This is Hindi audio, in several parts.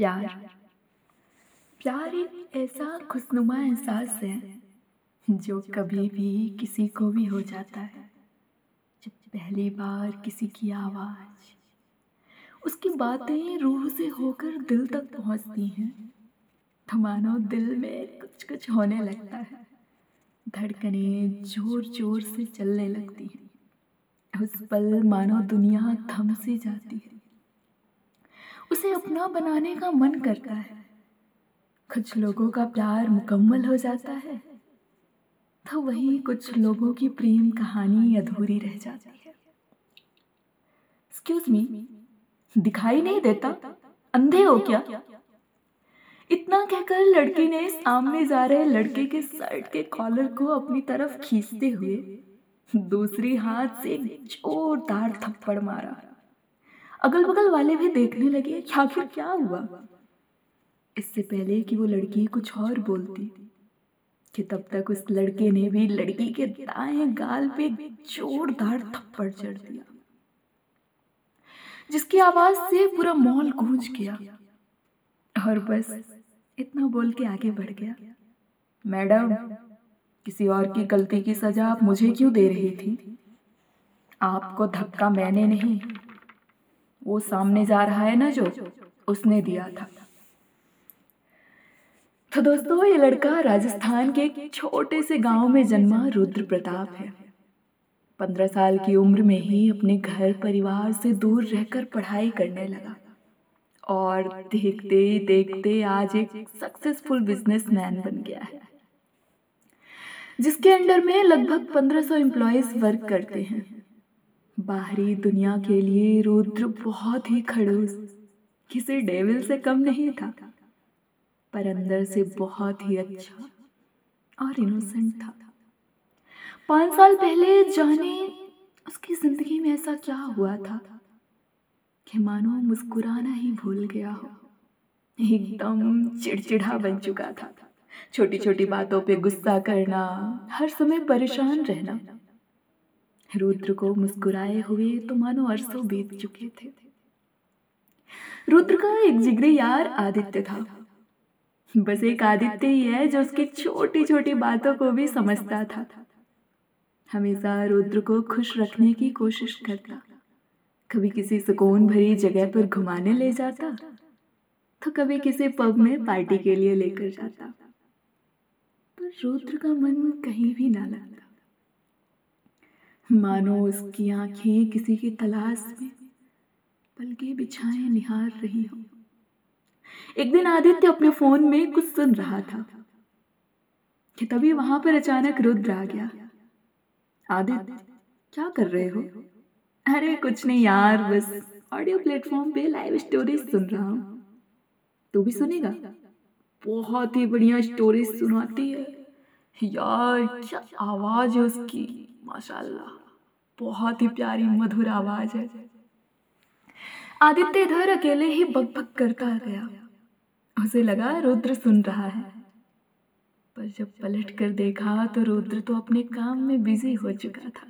प्यार। प्यार एक ऐसा खुशनुमा एहसास है जो कभी भी किसी को भी हो जाता है। जब पहली बार किसी की आवाज़, उसकी बातें रूह से होकर दिल तक पहुँचती हैं तो मानो दिल में कुछ कुछ होने लगता है। धड़कने ज़ोर ज़ोर से चलने लगती हैं। उस पल मानो दुनिया थम सी जाती है। उसे अपना बनाने का मन करता है। कुछ लोगों का प्यार मुकम्मल हो जाता है। तो वही कुछ लोगों की प्रेम कहानी अधूरी रह जाती है। एक्सक्यूज मी दिखाई नहीं देता? अंधे हो क्या? इतना कहकर लड़की ने सामने जा रहे लड़के के शर्ट के कॉलर को अपनी तरफ़ खींचते हुए दूसरी हाथ से जोरदार थप्पड़ मारा। अगल बगल वाले भी देखने लगे, कि आखिर क्या हुआ? इससे पहले कि वो लड़की कुछ और बोलती, कि तब तक उस लड़के ने भी लड़की के दाएँ गाल पे जोरदार थप्पड़ चढ़ दिया, जिसकी आवाज़ से पूरा मॉल गूंज गया और बस इतना बोल के आगे बढ़ गया, मैडम, किसी और की गलती की सजा आप मुझे क्यों दे रही थी? आपको धक्का मैंने नहीं वो सामने जा रहा है ना जो उसने दिया था। तो दोस्तों, ये लड़का राजस्थान के एक छोटे से गाँव में जन्मा रुद्र प्रताप है। पंद्रह साल की उम्र में ही अपने घर परिवार से दूर रहकर पढ़ाई करने लगा और देखते देखते आज एक सक्सेसफुल बिजनेसमैन बन गया है, जिसके अंडर में लगभग पंद्रह सौ एम्प्लॉयज़ वर्क करते हैं। बाहरी दुनिया के लिए रुद्र बहुत ही खड़ूस। किसी डेविल से कम नहीं था, पर अंदर से बहुत ही अच्छा और इनोसेंट था। पाँच साल पहले जाने उसकी ज़िंदगी में ऐसा क्या हुआ था कि मानो मुस्कुराना ही भूल गया हो। एकदम चिड़चिड़ा बन चुका था। छोटी छोटी बातों पे गुस्सा करना, हर समय परेशान रहना। रुद्र को मुस्कुराए हुए तो मानो अरसों बीत चुके थे। रुद्र का एक जिगरी यार आदित्य था। बस एक आदित्य ही है जो उसकी छोटी छोटी बातों को भी समझता था। हमेशा रुद्र को खुश रखने की कोशिश करता। कभी किसी सुकून भरी जगह पर घुमाने ले जाता तो कभी किसी पब में पार्टी के लिए लेकर जाता। पर रुद्र का मन कहीं भी ना लगता। मानो उसकी आँखें किसी की तलाश में पलके बिछाए निहार रही हो। एक दिन आदित्य अपने फ़ोन में कुछ सुन रहा था कि तभी वहाँ पर अचानक रुद्र आ गया। आदित्य, क्या कर रहे हो? अरे कुछ नहीं यार, बस ऑडियो प्लेटफॉर्म पे लाइव स्टोरीज सुन रहा हूँ। तू भी सुनेगा? बहुत ही बढ़िया स्टोरीज सुनाती है। यार, क्या आवाज़ है उसकी? माशाल्लाह। बहुत ही प्यारी, मधुर आवाज़ है। आदित्य इधर अकेले ही बक बक करता गया। उसे लगा रुद्र सुन रहा है। पर जब पलट कर देखा तो रुद्र तो अपने काम में बिज़ी हो चुका था।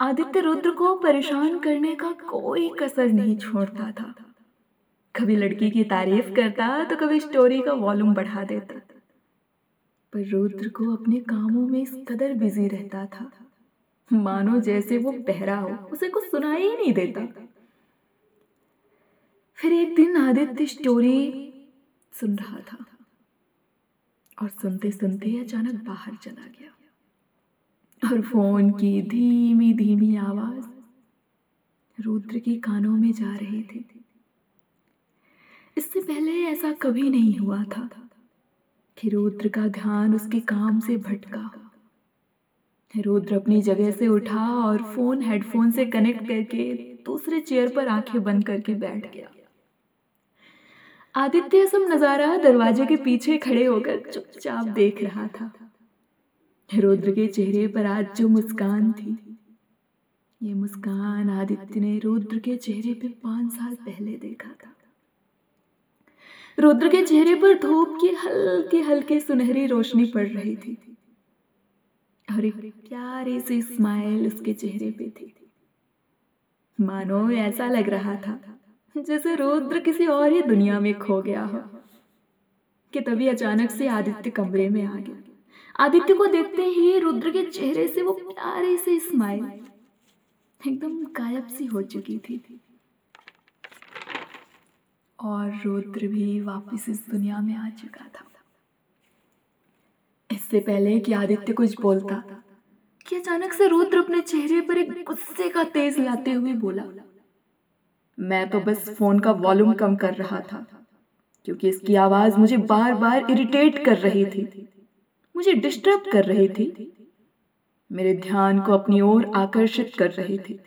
आदित्य रुद्र को परेशान करने का कोई कसर नहीं छोड़ता था। कभी लड़की की तारीफ़ करता तो कभी स्टोरी का वॉल्यूम बढ़ा देता। पर रुद्र को अपने कामों में इस कदर बिज़ी रहता था। मानो जैसे वो बहरा हो, उसे कुछ सुनाई ही नहीं देता। फिर एक दिन आदित्य स्टोरी सुन रहा था और सुनते सुनते अचानक बाहर चला गया और फ़ोन की धीमी धीमी आवाज़ रुद्र के कानों में जा रही थी। इससे पहले ऐसा कभी नहीं हुआ था। कि रुद्र का ध्यान उसके काम से भटका। रुद्र अपनी जगह से उठा और फ़ोन हेडफोन से कनेक्ट करके दूसरे चेयर पर आँखें बंद करके बैठ गया। आदित्य सब नज़ारा दरवाजे के पीछे खड़े होकर चुपचाप देख रहा था। रुद्र के चेहरे पर आज जो मुस्कान थी, ये मुस्कान आदित्य ने रुद्र के चेहरे पे पाँच साल पहले देखा था। रुद्र के चेहरे पर धूप की हल्की हल्की सुनहरी रोशनी पड़ रही थी। और एक प्यारी सी स्माइल उसके चेहरे पे थी। मानो ऐसा लग रहा था, जैसे रुद्र किसी और ही दुनिया में खो गया हो, कि तभी अचानक से आदित्य कमरे में आ गया। आदित्य को देखते ही रुद्र के चेहरे से वो प्यारे से स्माइल एकदम गायब सी हो चुकी थी थी। और रुद्र भी वापस इस दुनिया में आ चुका था। इससे पहले कि आदित्य कुछ बोलता, कि अचानक से रुद्र अपने चेहरे पर एक गुस्से का तेज लाते हुए बोला, मैं तो बस फ़ोन का वॉल्यूम कम कर रहा था, क्योंकि इसकी आवाज़ मुझे बार बार इरिटेट कर रही थी, मुझे डिस्टर्ब कर रही थी, मेरे ध्यान को अपनी ओर आकर्षित कर रही थी।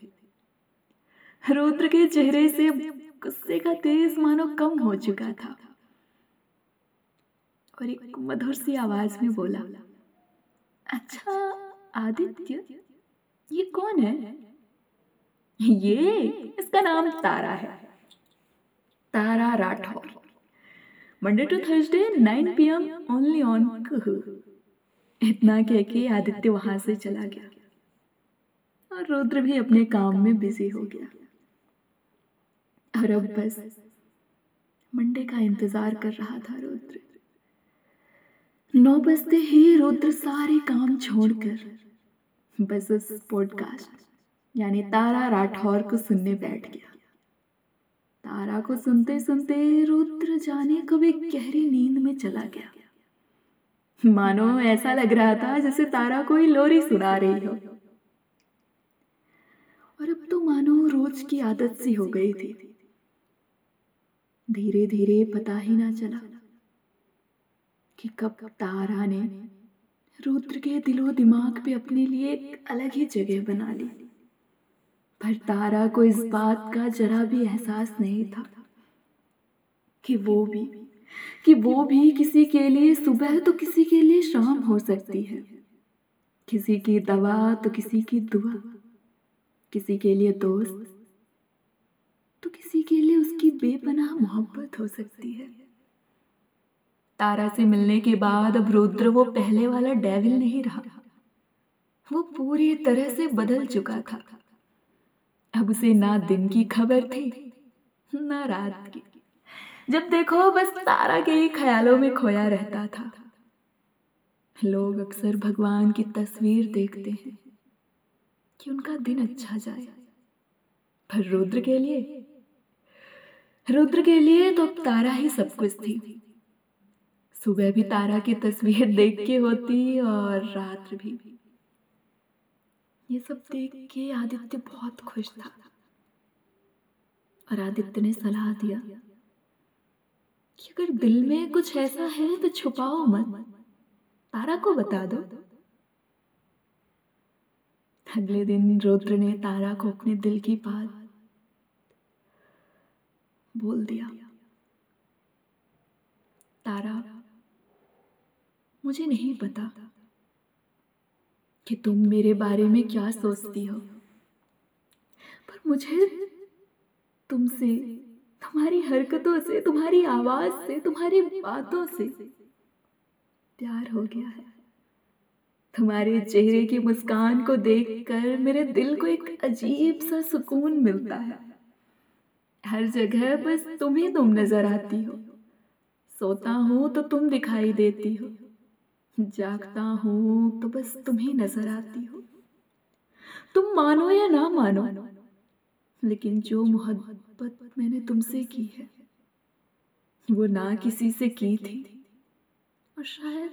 रुद्र के चेहरे से गुस्से का तेज मानो कम हो चुका था। और एक मधुर सी आवाज़ में बोला अच्छा आदित्य, ये कौन है? ये, इसका नाम तारा है, Tara Rathore. Monday to Thursday nine P M only on Kuhu इतना कह के आदित्य वहाँ से चला गया और रुद्र भी अपने काम में बिज़ी हो गया। और अब बस मंडे का इंतज़ार कर रहा था रुद्र। नौ बजते ही रुद्र सारे काम छोड़कर बस उस पॉडकास्ट, यानी तारा राठौर को सुनने बैठ गया। तारा को सुनते सुनते रुद्र जाने कभी गहरी नींद में चला गया। मानो ऐसा लग रहा था जैसे तारा कोई लोरी सुना रही हो। और अब तो मानो रोज की आदत सी हो गई थी। धीरे धीरे पता ही ना चला कि कब तारा ने रुद्र के दिलो दिमाग पे अपने लिए एक अलग ही जगह बना ली। पर तारा को इस बात का जरा भी एहसास नहीं था कि वो भी, कि वो भी किसी के लिए सुबह तो किसी के लिए शाम हो सकती है। किसी की दवा तो किसी की दुआ, किसी के लिए दोस्त तो किसी के लिए उसकी बेपनाह मोहब्बत हो सकती है। तारा से मिलने के बाद अब रुद्र वो पहले वाला डेविल नहीं रहा। वो पूरी तरह से बदल चुका था। अब उसे ना दिन की खबर थी, ना रात की। जब देखो, बस तारा के ही ख्यालों में खोया रहता था। लोग अक्सर भगवान की तस्वीर देखते हैं कि उनका दिन अच्छा जाए। पर रुद्र के लिए रुद्र के लिए तो तारा ही सब कुछ थी। सुबह भी तारा की तस्वीर देख के होती और रात भी। ये सब देख के आदित्य बहुत खुश था। और आदित्य ने सलाह दिया कि अगर दिल में कुछ ऐसा है तो छुपाओ मत। तारा को बता दो। अगले दिन रुद्र ने तारा को अपने दिल की बात बोल दिया। तारा, मुझे नहीं पता कि तुम मेरे बारे में क्या सोचती हो, पर मुझे तुमसे, तुम्हारी हरकतों से, तुम्हारी आवाज़ से, तुम्हारी बातों से प्यार हो गया है। तुम्हारे चेहरे की मुस्कान को देखकर मेरे दिल को एक अजीब सा सुकून मिलता है। हर जगह बस तुम ही तुम नज़र आती हो। सोता हूँ तो तुम दिखाई देती हो। जागता हूँ तो बस तुम ही नज़र आती हो। तुम मानो या ना मानो, लेकिन जो मोहब्बत मैंने तुमसे की है, वो ना किसी से की थी। और शायद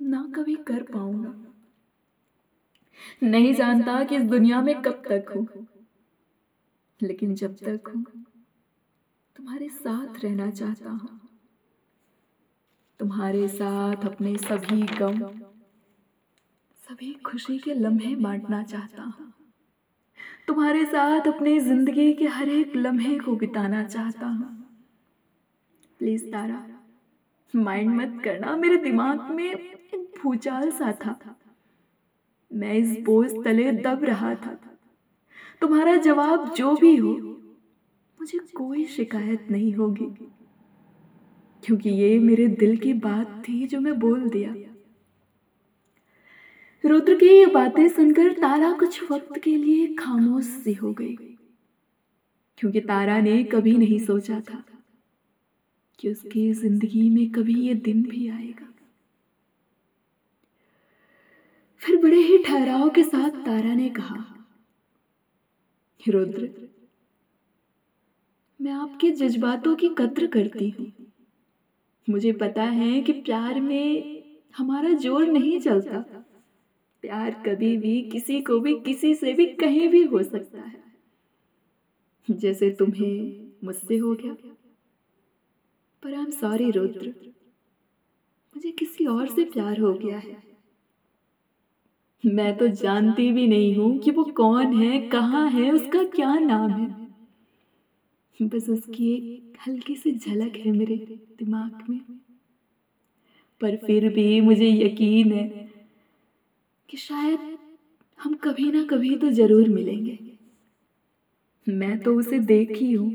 ना कभी कर पाऊँगा। नहीं जानता कि इस दुनिया में कब तक हूँ। लेकिन जब तक हूँ, तुम्हारे साथ रहना चाहता हूँ। तुम्हारे साथ अपने सभी गम, सभी खुशी के लम्हे बांटना चाहता हूँ। तुम्हारे साथ अपनी ज़िंदगी के हर एक लम्हे को बिताना चाहता हूँ। प्लीज़ तारा, माइंड मत करना, मेरे दिमाग में एक भूचाल सा था। मैं इस बोझ तले दब रहा था। तुम्हारा जवाब जो भी हो, मुझे कोई शिकायत नहीं होगी। क्योंकि ये मेरे दिल की बात थी जो मैं बोल दिया। रुद्र की ये बातें सुनकर तारा कुछ वक्त के लिए खामोश सी हो गई, क्योंकि तारा ने कभी नहीं सोचा था कि उसकी ज़िंदगी में कभी ये दिन भी आएगा। फिर बड़े ही ठहराव के साथ तारा ने कहा रुद्र, मैं आपके जज्बातों की कद्र करती हूँ। मुझे पता है कि प्यार में हमारा ज़ोर नहीं चलता। प्यार कभी भी किसी को भी किसी से भी कहीं भी हो सकता है। जैसे तुम्हें मुझसे हो गया। पर आई एम सॉरी रुद्र। मुझे किसी और से प्यार हो गया है। मैं तो जानती भी नहीं हूँ कि वो कौन है, कहाँ है, उसका क्या नाम है। बस उसकी एक हल्की सी झलक है मेरे दिमाग में। पर फिर भी मुझे यकीन है कि शायद हम कभी ना कभी तो ज़रूर मिलेंगे। मैं तो उसे देखी हूँ,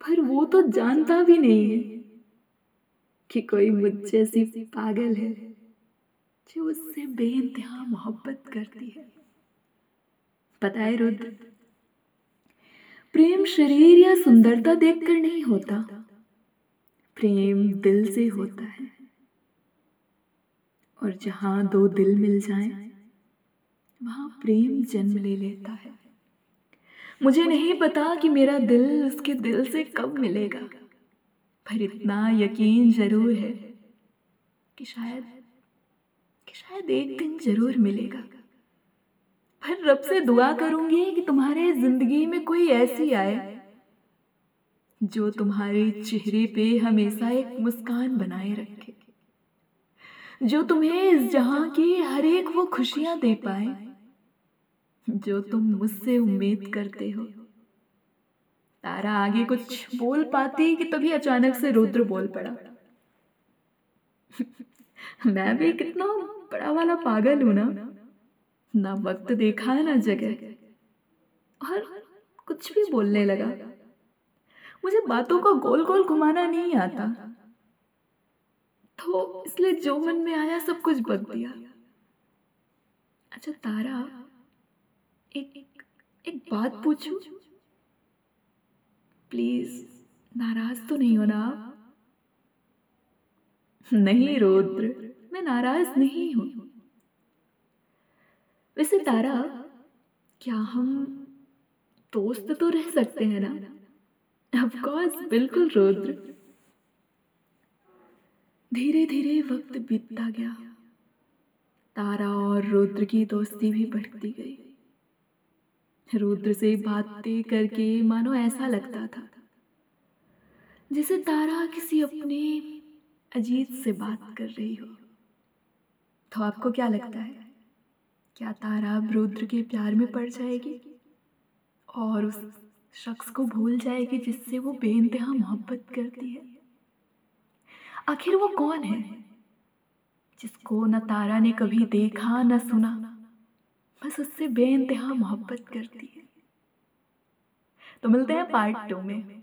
पर वो तो जानता भी नहीं है कि कोई मुझ जैसी पागल है। जो उससे बेइंतहा मोहब्बत करती है। पता है रुद्र प्रेम शरीर या सुंदरता देखकर नहीं होता। प्रेम दिल से होता है। और जहाँ दो दिल मिल जाएँ, वहाँ प्रेम जन्म ले लेता है। मुझे नहीं पता कि मेरा दिल उसके दिल से कब मिलेगा पर इतना यकीन ज़रूर है कि शायद कि शायद एक दिन ज़रूर मिलेगा। पर रब से दुआ करूँगी कि तुम्हारे ज़िंदगी में कोई ऐसी आए, जो तुम्हारे चेहरे पे हमेशा एक मुस्कान बनाए रखे, जो तुम्हें इस जहाँ की हर एक वो खुशियाँ दे पाए, जो तुम मुझसे उम्मीद करते हो। तारा आगे कुछ बोल पाती कि तभी अचानक से रुद्र बोल पड़ा। मैं भी कितना बड़ा वाला पागल हूँ ना ना वक्त देखा, ना जगह। और कुछ भी बोलने लगा। मुझे बातों को गोल गोल घुमाना नहीं आता। तो इसलिए जो मन में आया, सब कुछ बक दिया। अच्छा तारा, एक एक बात पूछूँ? प्लीज़, नाराज़ तो नहीं हो ना नहीं, रुद्र। मैं नाराज़ नहीं हूँ। वैसे तारा क्या हम दोस्त तो रह सकते हैं ना? ऑफ़ कोर्स बिल्कुल रुद्र। धीरे धीरे वक्त बीतता गया। तारा और रुद्र की दोस्ती भी बढ़ती गई। रुद्र से बातें करके मानो ऐसा लगता था। जैसे तारा किसी अपने अजीत से बात कर रही हो। तो आपको क्या लगता है? क्या तारा अब रुद्र के प्यार में पड़ जाएगी? और उस शख्स को भूल जाएगी जिससे वो बेइंतहा मोहब्बत करती है? आखिर वो कौन है? जिसको न तारा ने कभी देखा, न सुना, बस उससे बेइंतहा मोहब्बत करती है। तो मिलते हैं पार्ट टू में।